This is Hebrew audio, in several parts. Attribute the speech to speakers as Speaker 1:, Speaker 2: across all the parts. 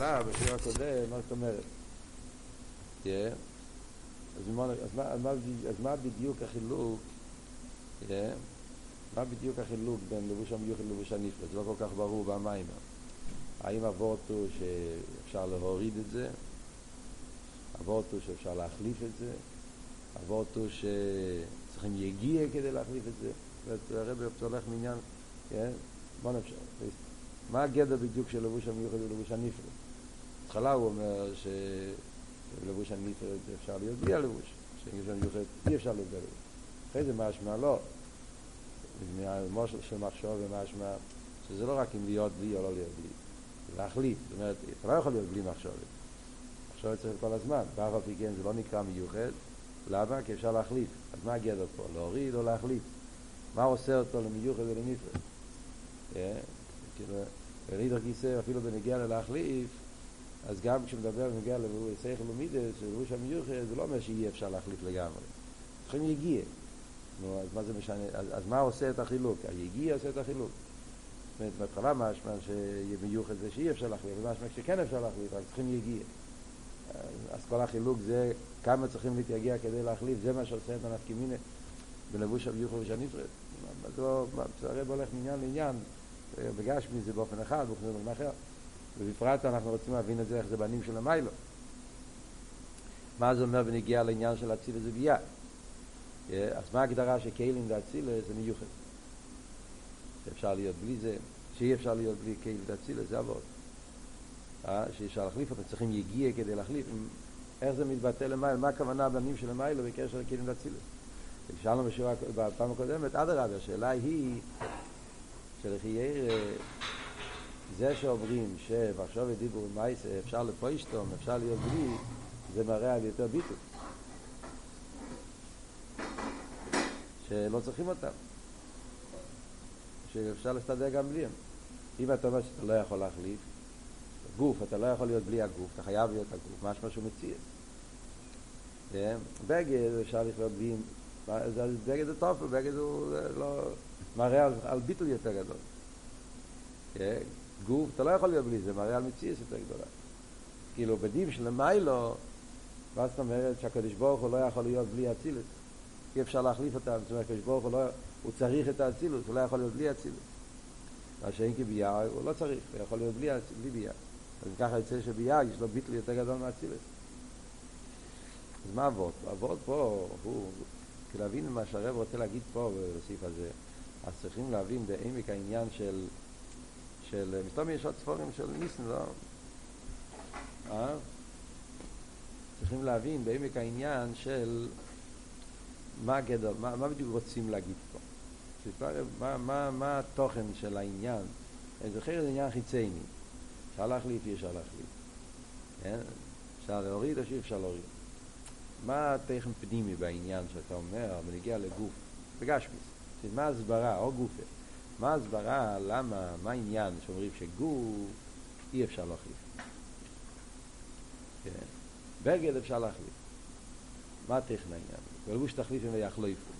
Speaker 1: שאלה בשיר הקודם, מה זאת אומרת? Yeah. אז, מה, אז, מה, אז, מה, אז מה בדיוק החילוק, yeah. מה בדיוק החילוק בין לבוש המיוחד ללבוש הנפרד? זה לא כל כך ברור במים. האם אבות הוא שאפשר להוריד את זה? אבות הוא שאפשר להחליף את זה? אבות הוא שצריכים יגיע כדי להחליף את זה? הרב הולך מעניין, כן? מה נפשע? מה הגדר בדיוק של לבוש המיוחד ולבוש הנפרד? בהתחלה הוא אומר שלבוש הנפרד אפשר להיות בלי הלבוש, שלבוש המיוחד אי אפשר להיות בלי הלבוש. אחרי זה משמע לא. מהמושל של מחשוב ומשמע שזה לא רק אם להיות בלי או לא להיות בלי, להחליט. זאת אומרת, אתה לא יכול להיות בלי מחשבת. מחשבת צריך כל הזמן. באף על פי כן זה לא נקרא מיוחד. למה? כי אפשר להחליט. אז מה הגדר פה? להוריד או להחליט? מה עושה אותו למיוחד ולנפרד? כאילו, ורידר כיסא אפילו בנגיע ללהחליף, אז גם כשמדבר בנגיע לסייכל ומידס, שלבוש המיוחד, זה לא אומר שאי אפשר להחליף לגמרי. צריכים יגיע. נו, אז מה זה משנה? אז, אז מה עושה את החילוק? היגיע עושה את החילוק. זאת אומרת, בהתחלה משמע שמיוחד זה שאי אפשר להחליף, ומשמע שכן אפשר להחליף, רק צריכים יגיע. אז כל החילוק זה כמה צריכים להתייגע כדי להחליף, זה מה שעושה את הנפקימינה בלבוש המיוחד ושהנפרד. זה לא, הרב הולך מעניין לעניין, בגשמי זה באופן אחד, באופן אחר. ובפרט אנחנו רוצים להבין את זה, איך זה בנים של המיילו. מה זה אומר בנגיע לעניין של אצילס וביאה? אז מה ההגדרה שכלים ואצילס זה מיוחד? שאפשר להיות בלי זה, שאי אפשר להיות בלי כלים ואצילס, זה עבוד. שאי אפשר להחליף אותם, צריכים יגיע כדי להחליף. איך זה מתבטא למעלה? מה הכוונה בנים של המיילו בקשר לכלים ואצילס? שאלנו בפעם הקודמת, אדרבה, השאלה היא שלכי ירא זה שאומרים שמחשוב ודיבור ומייסה אפשר לפוישטום, אפשר להיות בלי, זה מראה על יותר ביטוי. שלא צריכים אותם. שאפשר להסתדר גם בלי הם. אם אתה אומר שאתה לא יכול להחליף, גוף, אתה לא יכול להיות בלי הגוף, אתה חייב להיות הגוף, משמע שהוא מציע. בגד אפשר לחיות בלי, בגד זה טוב, בגד הוא לא, מראה על, על ביטול יותר גדול. גוף, אתה לא יכול להיות בלי זה, מראה על מציאס יותר גדולה. כאילו בדים של מיילו, מה זאת אומרת שהקדוש ברוך הוא לא יכול להיות בלי אצילוס? אי אפשר להחליף אותם, זאת אומרת, הקדוש ברוך הוא לא, הוא צריך את האצילוס, הוא לא יכול להיות בלי אצילוס. מה שאין כביאה, הוא לא צריך, הוא יכול להיות בלי, בלי ביאה. אז ככה יוצא שביאה יש לו ביטל יותר גדול מאצילוס. אז מה אבות? אבות פה, הוא, כדי להבין מה שהרב רוצה להגיד פה בסעיף הזה, אז צריכים להבין בעמק העניין של, של, מסתום יש עוד ספורים של ניסן, לא? אה? צריכים להבין בעמק העניין של מה הגדר, מה, מה בדיוק רוצים להגיד פה. שפר, מה, מה, מה התוכן של העניין? אני זוכר את עניין חיצייני. אפשר להחליף, אי אפשר להחליף. כן? אפשר להוריד או שאי אפשר להוריד. מה התכן פנימי בעניין שאתה אומר, בנגיע לגוף, בגשמיס? מה ההסברה, או גופה? מה ההסברה, למה, מה העניין שאומרים שגוף אי אפשר להחליף? כן. בגד אפשר להחליף. מה הטכן העניין? ולבוש תחליפים ויחליפו.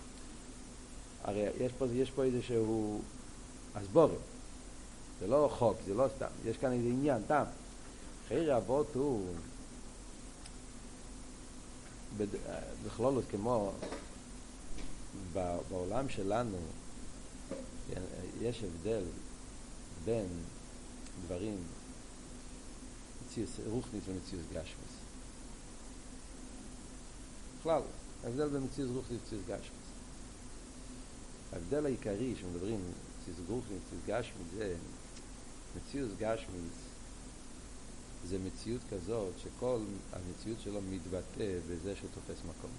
Speaker 1: הרי יש פה, יש פה איזה שהוא הסבורת. זה לא חוק, זה לא סתם. יש כאן איזה עניין, טעם. חייר אבות הוא בכלולות כמו בעולם שלנו יש הבדל בין דברים מציוס רוחנית ומציוס גשמוס. בכלל, ההבדל בין מציוס רוחנית ומציוס גשמוס. ההבדל העיקרי שמדברים מציוס רוחנית ומציוס גשמוס זה מציוס גשמוס זה מציאות כזאת שכל המציאות שלו מתבטא בזה שהוא תופס מקום.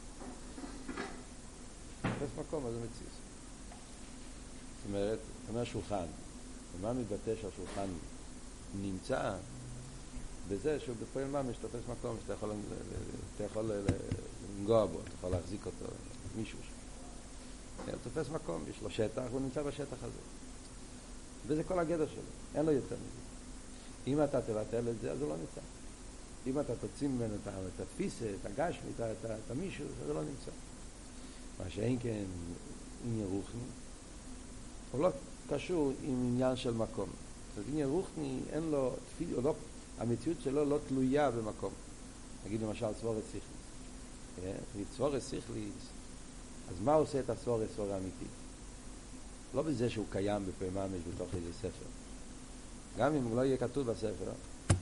Speaker 1: תופס מקום, אז זה מציאות. זאת אומרת, זאת אומרת שולחן. ומה מתבטא שהשולחן נמצא? בזה שהוא בפועל ממש תופס מקום שאתה יכול, אתה יכול לנגוע בו, אתה יכול להחזיק אותו, מישהו שם. הוא תופס מקום, יש לו שטח, הוא נמצא בשטח הזה. וזה כל הגדר שלו, אין לו יותר מזה. אם אתה תבטל את זה, אז הוא לא נמצא. אם אתה תוציא ממנו את התפיסה, את הגשמי, את, המישהו, אז הוא לא נמצא. מה שאין כן עניין רוחני, הוא לא קשור עם עניין של מקום. זאת עניין רוחני, אין לו, תפיל, לא, המציאות שלו לא תלויה במקום. נגיד למשל סיכליס. כן? נגיד סבורס סיכליס, אז מה עושה את הסבורס סבורס האמיתי? לא בזה שהוא קיים בפעמים ממש בתוך איזה ספר. גם אם הוא לא יהיה כתוב בספר,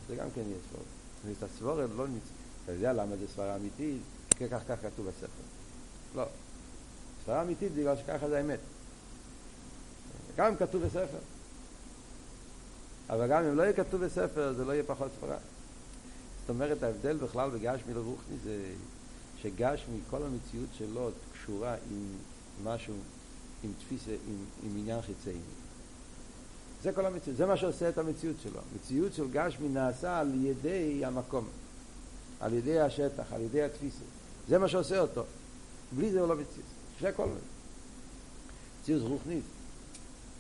Speaker 1: זה גם כן יהיה סבורס. זאת אומרת, הסבורס לא נצ... אתה יודע למה זה סברה אמיתית? כי כך כך כתוב בספר. לא. סברה אמיתית בגלל שככה זה האמת. גם כתוב בספר. אבל גם אם לא יהיה כתוב בספר, זה לא יהיה פחות סברה. זאת אומרת, ההבדל בכלל בגשמי לרוחני זה שגשמי, כל המציאות שלו קשורה עם משהו, עם תפיסה, עם, עם עניין חיצייני. זה כל המציאות, זה מה שעושה את המציאות שלו. מציאות של גשמי נעשה על ידי המקום, על ידי השטח, על ידי התפיסה. זה מה שעושה אותו. בלי זה הוא לא מציאות. זה כל מיני. מציאות רוחנית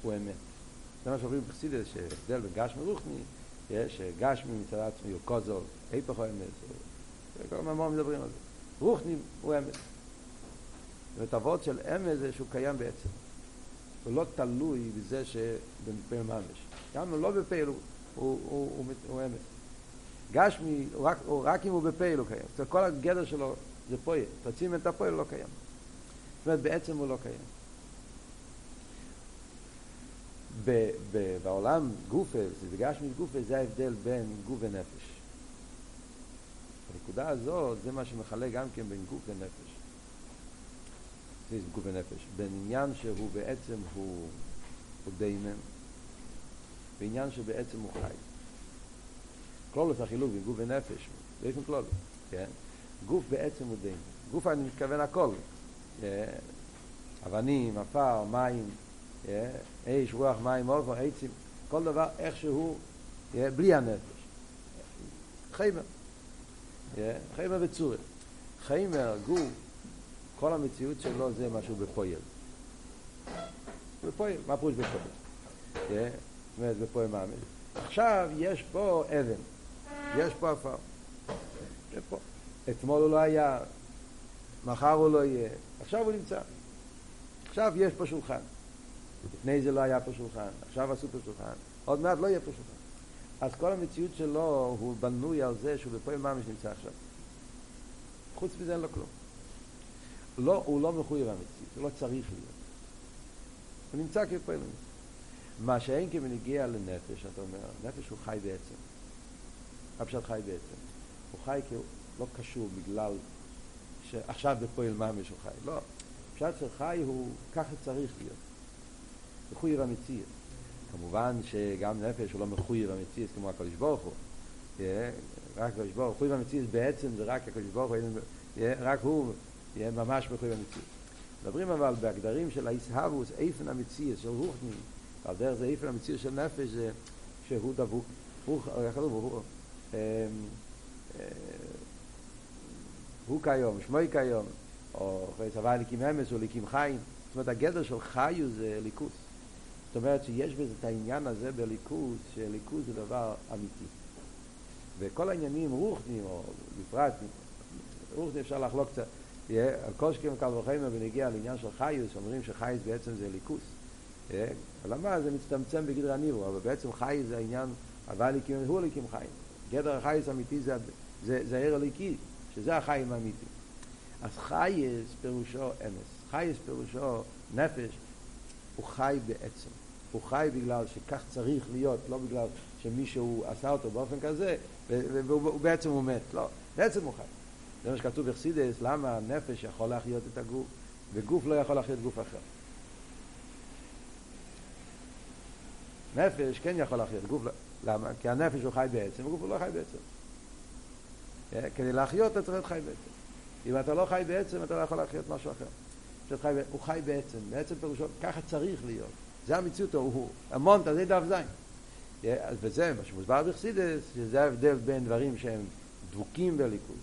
Speaker 1: הוא אמת. זה מה שאומרים בחסידס, שהבדל בין גשמי רוחני, שגשמי מצד עצמי הוא קוזול, היפך הוא אמת. כל המאמר מדברים על זה. רוחני הוא אמת. זאת אומרת, של אמת זה שהוא קיים בעצם. הוא לא תלוי בזה שבפעיל ממש. גם לא בפעיל הוא, הוא, הוא, הוא, אמת. גשמי, רק, רק אם הוא בפעיל הוא קיים. זאת אומרת, כל הגדר שלו זה פועל. תוצאים את הפועל הוא לא קיים. זאת אומרת, בעצם הוא לא קיים. בעולם גופה, בגשמי גופה, זה ההבדל בין גוף ונפש. הנקודה הזאת, זה מה שמחלק גם כן בין גוף ונפש. זה גוף ונפש. בין עניין שהוא בעצם הוא, הוא דיימן, ועניין שבעצם הוא חי. כלולוס החילוק בין גוף ונפש, באופן כלולוס, כן? גוף בעצם הוא דיימן. גוף אני מתכוון הכל. אבנים, עפר, מים, אש, רוח, מים, אופו, עצים, כל דבר איכשהו, בלי הנפש. חיימר. חיימר וצורי. חיימר, גוף, כל המציאות שלו זה משהו בפועל. בפועל, מה פירוש בפועל? זאת אומרת, בפועל מאמין. עכשיו יש פה אבן, יש פה עפר. אתמול הוא לא היה, מחר הוא לא יהיה, עכשיו הוא נמצא. עכשיו יש פה שולחן. לפני זה לא היה פה שולחן, עכשיו עשו פה שולחן, עוד מעט לא יהיה פה שולחן. אז כל המציאות שלו הוא בנוי על זה שהוא בפועל ממש נמצא עכשיו. חוץ מזה אין לו כלום. לא, הוא לא מחויב המציאות, הוא לא צריך להיות. הוא נמצא כפועל ממש. מה שאין כמנגיע לנפש, אתה אומר, נפש הוא חי בעצם. הפשט חי בעצם. הוא חי כי הוא לא קשור בגלל שעכשיו בפועל ממש הוא חי. לא. פשט של חי הוא ככה צריך להיות. מחויב המציאות. כמובן שגם נפש הוא לא מחויב המציאות כמו הקדוש ברוך הוא. רק הקדוש ברוך הוא, מחויב המציאות בעצם זה רק הקדוש ברוך הוא, רק הוא יהיה ממש מחויב המציאות. מדברים אבל בהגדרים של האיסהבוס, איפן המציאות של רוחני, על דרך זה איפן המציאות של נפש זה שהוא דבוק, הוא, הוא, הוא כיום, שמוי כיום, או צבא ליקים אמס או ליקים חיים. זאת אומרת, הגדר של חיו זה ליכוס. זאת אומרת שיש בזה את העניין הזה בליכוז, שליכוז זה דבר אמיתי. וכל העניינים רוחנים, או בפרט, רוחני אפשר לחלוק קצת, על כל שכם קל וחמר בנגיע לעניין של חיוס, אומרים שחייס בעצם זה ליכוס. למה זה מצטמצם בגדר הניבו, אבל בעצם חייס זה העניין, אבל הוא הליקים חיים. גדר החייס האמיתי זה, זה, זה העיר הליקי, שזה החיים האמיתי. אז חייס פירושו אמס, חייס פירושו נפש, הוא חי בעצם. הוא חי בגלל שכך צריך להיות, לא בגלל שמישהו עשה אותו באופן כזה, והוא בעצם הוא מת. לא, בעצם הוא חי. זה מה שכתוב בחסידס, למה הנפש יכול להחיות את הגוף, וגוף לא יכול להחיות גוף אחר. נפש כן יכול להחיות, גוף לא. למה? כי הנפש הוא חי בעצם, וגוף הוא לא חי בעצם. כדי להחיות אתה צריך להיות חי בעצם. אם אתה לא חי בעצם, אתה לא יכול להחיות משהו אחר. חי, הוא חי בעצם, בעצם פירושו, ככה צריך להיות. זה המציאות, הוא המונטה, זה דף זין. וזה מה שמוסבר בחסידס, שזה ההבדל בין דברים שהם דבוקים בליכוס,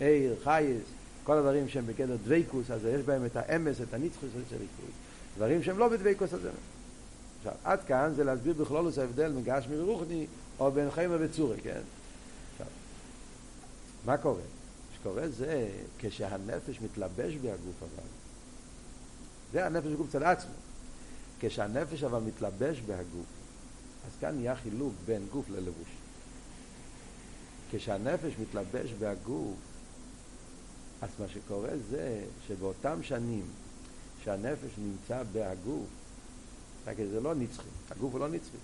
Speaker 1: עיר, חייס, כל הדברים שהם בגדר דוויקוס, אז יש בהם את האמס, את הנצחוס של ליכוס. דברים שהם לא בדוויקוס הזה. עכשיו, עד כאן זה להסביר בכלולוס ההבדל בין גשמי ורוחני, או בין חיימה וצורי, כן? עכשיו, מה קורה? שקורה זה כשהנפש מתלבש בהגוף אבל. זה הנפש בגוף צד עצמו. כשהנפש אבל מתלבש בהגוף, אז כאן נהיה חילוק בין גוף ללבוש. כשהנפש מתלבש בהגוף, אז מה שקורה זה שבאותם שנים שהנפש נמצא בהגוף, רק זה לא נצחי, הגוף הוא לא נצחי,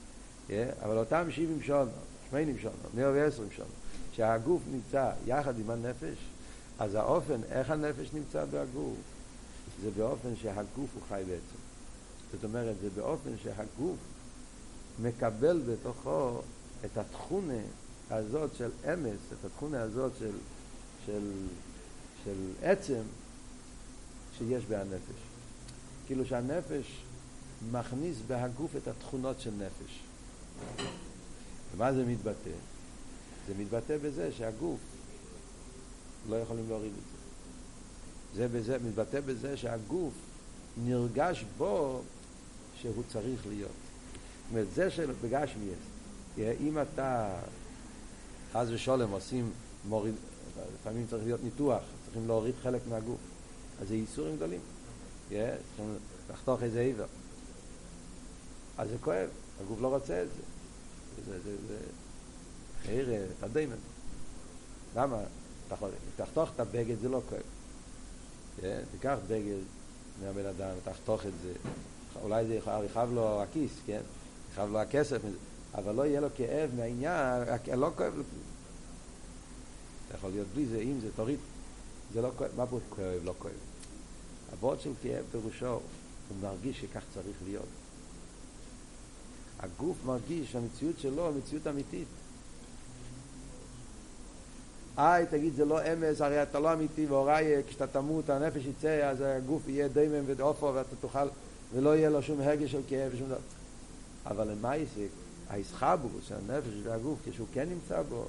Speaker 1: yeah, אבל אותם 70 שנה, 80 שנה, 120 שנה, שהגוף נמצא יחד עם הנפש, אז האופן, איך הנפש נמצא בהגוף, זה באופן שהגוף הוא חי בעצם. זאת אומרת, זה באופן שהגוף מקבל בתוכו את התכונה הזאת של אמס, את התכונה הזאת של, של, של עצם שיש בהנפש. כאילו שהנפש מכניס בהגוף את התכונות של נפש. ומה זה מתבטא? זה מתבטא בזה שהגוף לא יכולים להוריד את זה. זה בזה, מתבטא בזה שהגוף נרגש בו שהוא צריך להיות. זאת אומרת, זה שבגשמי יש, אם אתה חס ושולם עושים, מוריד, לפעמים צריך להיות ניתוח, צריכים להוריד חלק מהגוף, אז זה ייסורים גדולים. צריכים לחתוך איזה עבר. אז זה כואב, הגוף לא רוצה את זה. זה, זה, זה, חיירה, תדיימן. למה? תחתוך את הבגד זה לא כואב. תיקח בגד מהבן אדם, תחתוך את זה, אולי זה יכאב לו הכיס, כן? יכאב לו הכסף, אבל לא יהיה לו כאב מהעניין, לא כואב לו. זה יכול להיות בלי זה, אם זה, תוריד. זה לא כואב, מה פה כואב, לא כואב? הוורד של כאב פירושו, הוא מרגיש שכך צריך להיות. הגוף מרגיש שהמציאות שלו היא מציאות אמיתית. איי, תגיד, זה לא אמס, הרי אתה לא אמיתי, והוריי, כשאתה תמות, הנפש יצא, אז הגוף יהיה דיימם ודאופו, ואתה תוכל, ולא יהיה לו שום הרגש של כאב ושום דבר. אבל למה יסק? האיסחבוס של הנפש והגוף, כשהוא כן נמצא בו,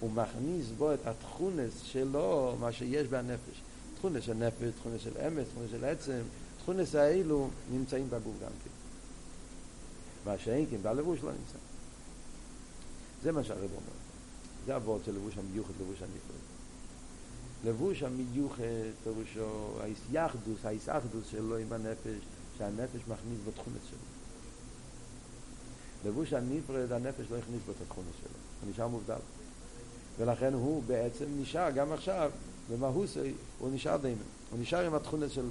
Speaker 1: הוא מכניס בו את התכונס שלו, מה שיש בנפש. תכונס של נפש, תכונס של אמס, תכונס של עצם, תכונס האלו נמצאים בגוף גם כן. מה שאין כן, בלבוש לא נמצא. זה מה שהרב אומר. זה הוורד של לבוש המיוחד, לבוש הנפרד. לבוש המיוחד פירושו היחדוס, היסאחדוס שלו עם הנפש, שהנפש מכניס בו תכונת שלו. לבוש הנפרד, הנפש לא הכניס בו את התכונת שלו, הוא נשאר מובדל. ולכן הוא בעצם נשאר, גם עכשיו, במהוסי, הוא נשאר דיימן. הוא נשאר עם התכונת של,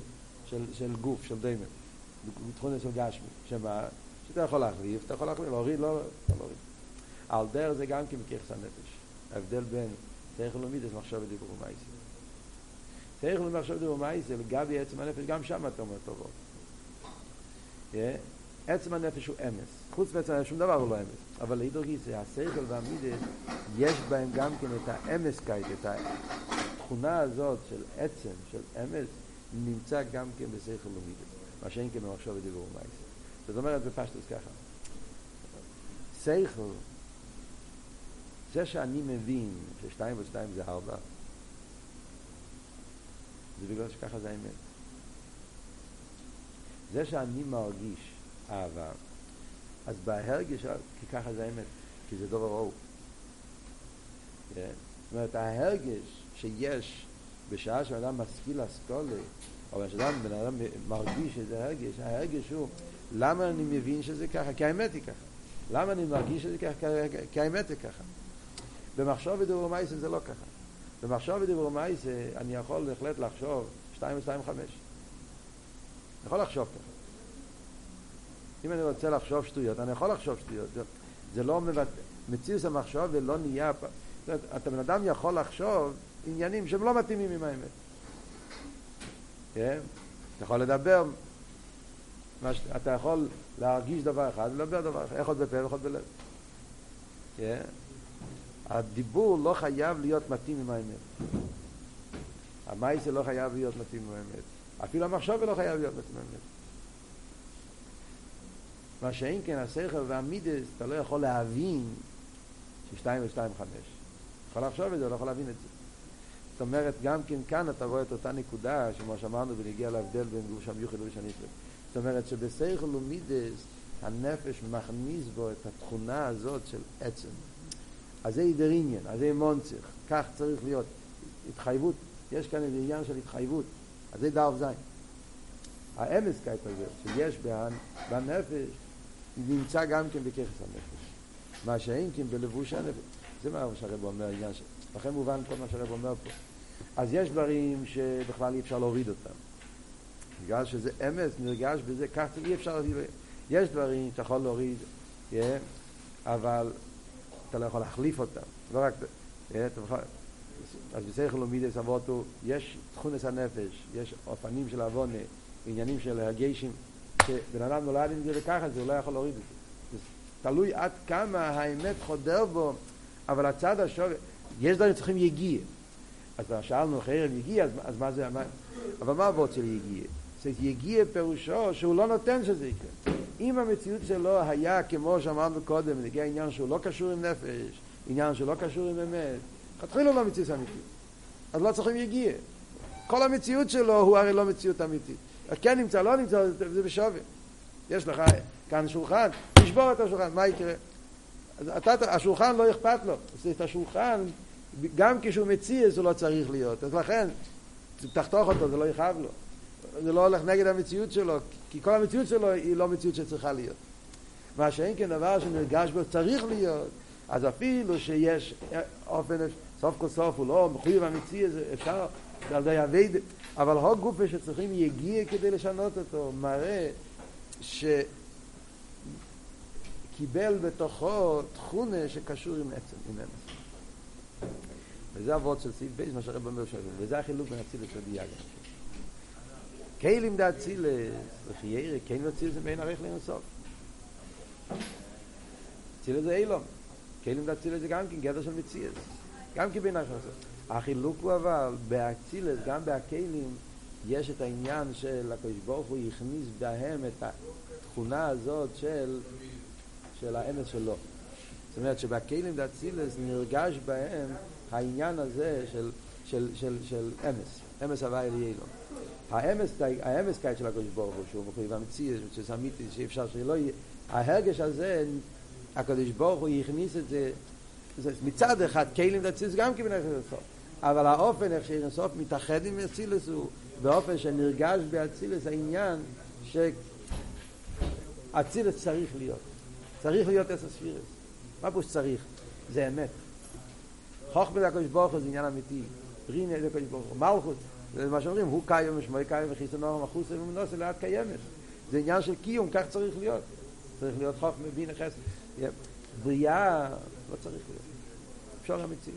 Speaker 1: של, של גוף, של דיימן. תכונת של גשמי. שמה? שאתה יכול להחליף, אתה יכול להחליף, להוריד, לא, לא להוריד. על דרך זה גם כן בכיחס הנפש. ההבדל בין תכף למידס מחשב ודיבור ומייסי. תכף למחשב ודיבור ומייסי, לגבי עצם הנפש, גם שם אתה אומר טובות. עצם הנפש הוא אמס. חוץ מעצם הנפש, שום דבר הוא לא אמס. אבל להידור גיסא, השכל והמידס, יש בהם גם כן את האמס קייט, את התכונה הזאת של עצם, של אמס, נמצא גם כן בשכל ומידס. מה שאין כן במחשב ודיבור ומייסי. זאת אומרת בפשטוס ככה. שכל זה שאני מבין ששתיים ושתיים זה ארבע, זה בגלל שככה זה האמת. זה שאני מרגיש אהבה, אז בהרגש, כי ככה זה האמת, כי זה דובר אור. זאת אומרת, ההרגש שיש בשעה שאדם משכיל אסכולה, או שאדם, בן אדם מרגיש איזה הרגש, ההרגש הוא, למה אני מבין שזה ככה? כי האמת היא ככה. למה אני מרגיש שזה ככה? כי האמת היא ככה. במחשוב ודיבור מייסה זה לא ככה. במחשוב ודיבור מייסה אני יכול בהחלט לחשוב 2 ו-2 5. אני יכול לחשוב ככה. אם אני רוצה לחשוב שטויות, אני יכול לחשוב שטויות. זה, לא מבטא, מציאוס המחשוב ולא נהיה... זאת אתה בן אדם יכול לחשוב עניינים שהם לא מתאימים עם האמת. כן? אתה יכול לדבר, ש... אתה יכול להרגיש דבר אחד ולדבר דבר אחד, איך עוד בפה ואיך עוד בלב. כן? הדיבור לא חייב להיות מתאים עם האמת. המייסה לא חייב להיות מתאים עם האמת. אפילו המחשוב לא חייב להיות מתאים עם האמת. מה שאין כן, השכל והמידס, אתה לא יכול להבין ששתיים ושתיים חמש. יכול לחשוב את זה, לא יכול להבין את זה. זאת אומרת, גם כן כאן אתה רואה את אותה נקודה, כמו שאמרנו, ונגיע להבדל בין גוש המיוחד לגוש הנפרד. זאת אומרת שבשכל ומידס, הנפש מכניס בו את התכונה הזאת של עצם. אז זה עידר עניין, אז זה מונצח, כך צריך להיות. התחייבות, יש כאן איזה עניין של התחייבות, אז זה דאב זין. האמסקייט הזה שיש בנפש נמצא גם כן בככס הנפש. מה שאין כן בלבוש הנפש. זה מה שהרב אומר, העניין ש... לכן מובן כל מה שהרב אומר פה. אז יש דברים שבכלל אי אפשר להוריד אותם. בגלל שזה אמס, נרגש בזה, כך אי אפשר להוריד. יש דברים שאתה יכול להוריד, yeah, אבל אתה לא יכול להחליף אותם. לא רק... יכול... אז בסייכל לומידס אבותו, יש תכונס הנפש, יש אופנים של עוונה, עניינים של הגיישים, שבן אדם נולד עם זה וככה, זה הוא לא יכול להוריד את זה. תלוי עד כמה האמת חודר בו, אבל הצד השווה, יש דברים שצריכים יגיע. אז שאלנו ערב יגיע, אז, אז מה זה, מה, אבל מה עבוד של יגיע? זאת יגיע פירושו שהוא לא נותן שזה יקרה. אם המציאות שלו היה, כמו שאמרנו קודם, נגיע עניין שהוא לא קשור עם נפש, עניין שהוא לא קשור עם אמת, התחילו לא מציאות אמיתית. אז לא צריכים יגיע. כל המציאות שלו הוא הרי לא מציאות אמיתית. כן נמצא, לא נמצא, זה בשווה. יש לך כאן שולחן, תשבור את השולחן, מה יקרה? אז אתה, השולחן לא אכפת לו. את השולחן, גם כשהוא מציע זה לא צריך להיות. אז לכן, תחתוך אותו, זה לא יכאב לו. זה לא הולך נגד המציאות שלו, כי כל המציאות שלו היא לא מציאות שצריכה להיות. מה שאין כן דבר שנרגש בו צריך להיות, אז אפילו שיש אופן, סוף כל סוף הוא לא מחויב אמיתי, זה אפשר, זה על ידי אבייד, אבל הו גופה שצריכים יגיע כדי לשנות אותו, מראה שקיבל בתוכו תכונה שקשור עם עצם, עם אמס. וזה אבות של סעיף בייס, מה שהרב אומר שלנו, וזה החילוק בין אצילס לביאגה. כלים דה אצילס, וכי ירא, כן ואצילס זה בין ערך לאינסוף. אצילס זה אילום. כלים דה אצילס זה גם כן גדר של מציאס. גם כן בין ערך לאינסוף. החילוק הוא אבל, באצילס, גם בהכלים, יש את העניין של הקדוש ברוך הוא הכניס בהם את התכונה הזאת של, של האמס שלו. זאת אומרת שבכלים דאצילס נרגש בהם העניין הזה של, של, של, של אמס, אמס הוואי אליילו. האמס, האמס כעת של הקדוש ברוך הוא, שהוא מחויב המציאות, שזה אמיתי, שאי אפשר שלא יהיה, ההרגש הזה, הקדוש ברוך הוא הכניס את זה, זה מצד אחד, כלים דאצילס גם כבן איך לסוף, אבל האופן איך שאיר סוף מתאחד עם אצילס הוא באופן שנרגש באצילס העניין שאצילס צריך להיות, צריך להיות עשר ספירס. מה פה שצריך? זה אמת. חוכמה לקדוש ברוך הוא זה עניין אמיתי. רינה לקדוש ברוך הוא. מלכות, זה מה שאומרים, הוא קיים ושמוי קיים וחיסון אורם החוסר ומנוסה לאט קיימת. זה עניין של קיום, כך צריך להיות. צריך להיות חוכמה, בינה, חסד. בריאה לא צריך להיות. אפשר אמיתי.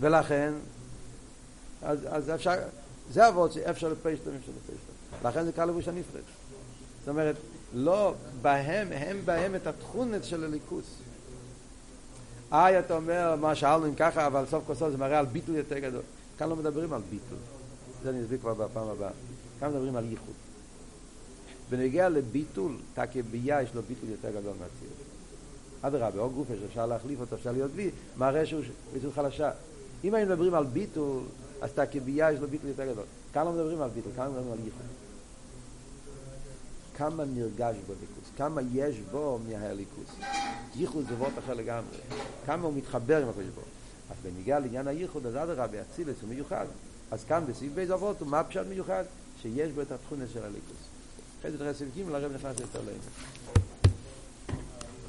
Speaker 1: ולכן, אז, אז אפשר, זה אבות שאפשר לפשטם, אפשר לפשטם. לכן זה קל לבוש הנפרד. זאת אומרת, לא בהם, הם בהם את התכונת של הליכוס. איי, אתה אומר, מה שאלנו אם ככה, אבל סוף כל סוף זה מראה על ביטול יותר גדול. כאן לא מדברים על ביטול. זה אני אסביר כבר בפעם הבאה. כאן מדברים על ייחוד. בנגיע לביטול, תקי ביה יש לו ביטול יותר גדול מהציור. אדרבה, או גופה שאפשר להחליף אותו, אפשר להיות בי, מראה שהוא ביטול חלשה. אם היינו מדברים על ביטול, אז תקי ביה יש לו ביטול יותר גדול. כאן לא מדברים על ביטול, כאן מדברים על ייחוד. כמה נרגש בו ליכוס, כמה יש בו מהליכוס. ייחוד זה וורט אחר לגמרי. כמה הוא מתחבר עם הקדוש ברוך אז בניגע לעניין הייחוד, אז אדרבה, אצילס הוא מיוחד. אז כאן בסעיף בייז אבות הוא מה פשט מיוחד? שיש בו את התכונה של הליכוס. אחרי זה תראה סעיף ג' הרב נכנס יותר לעניין.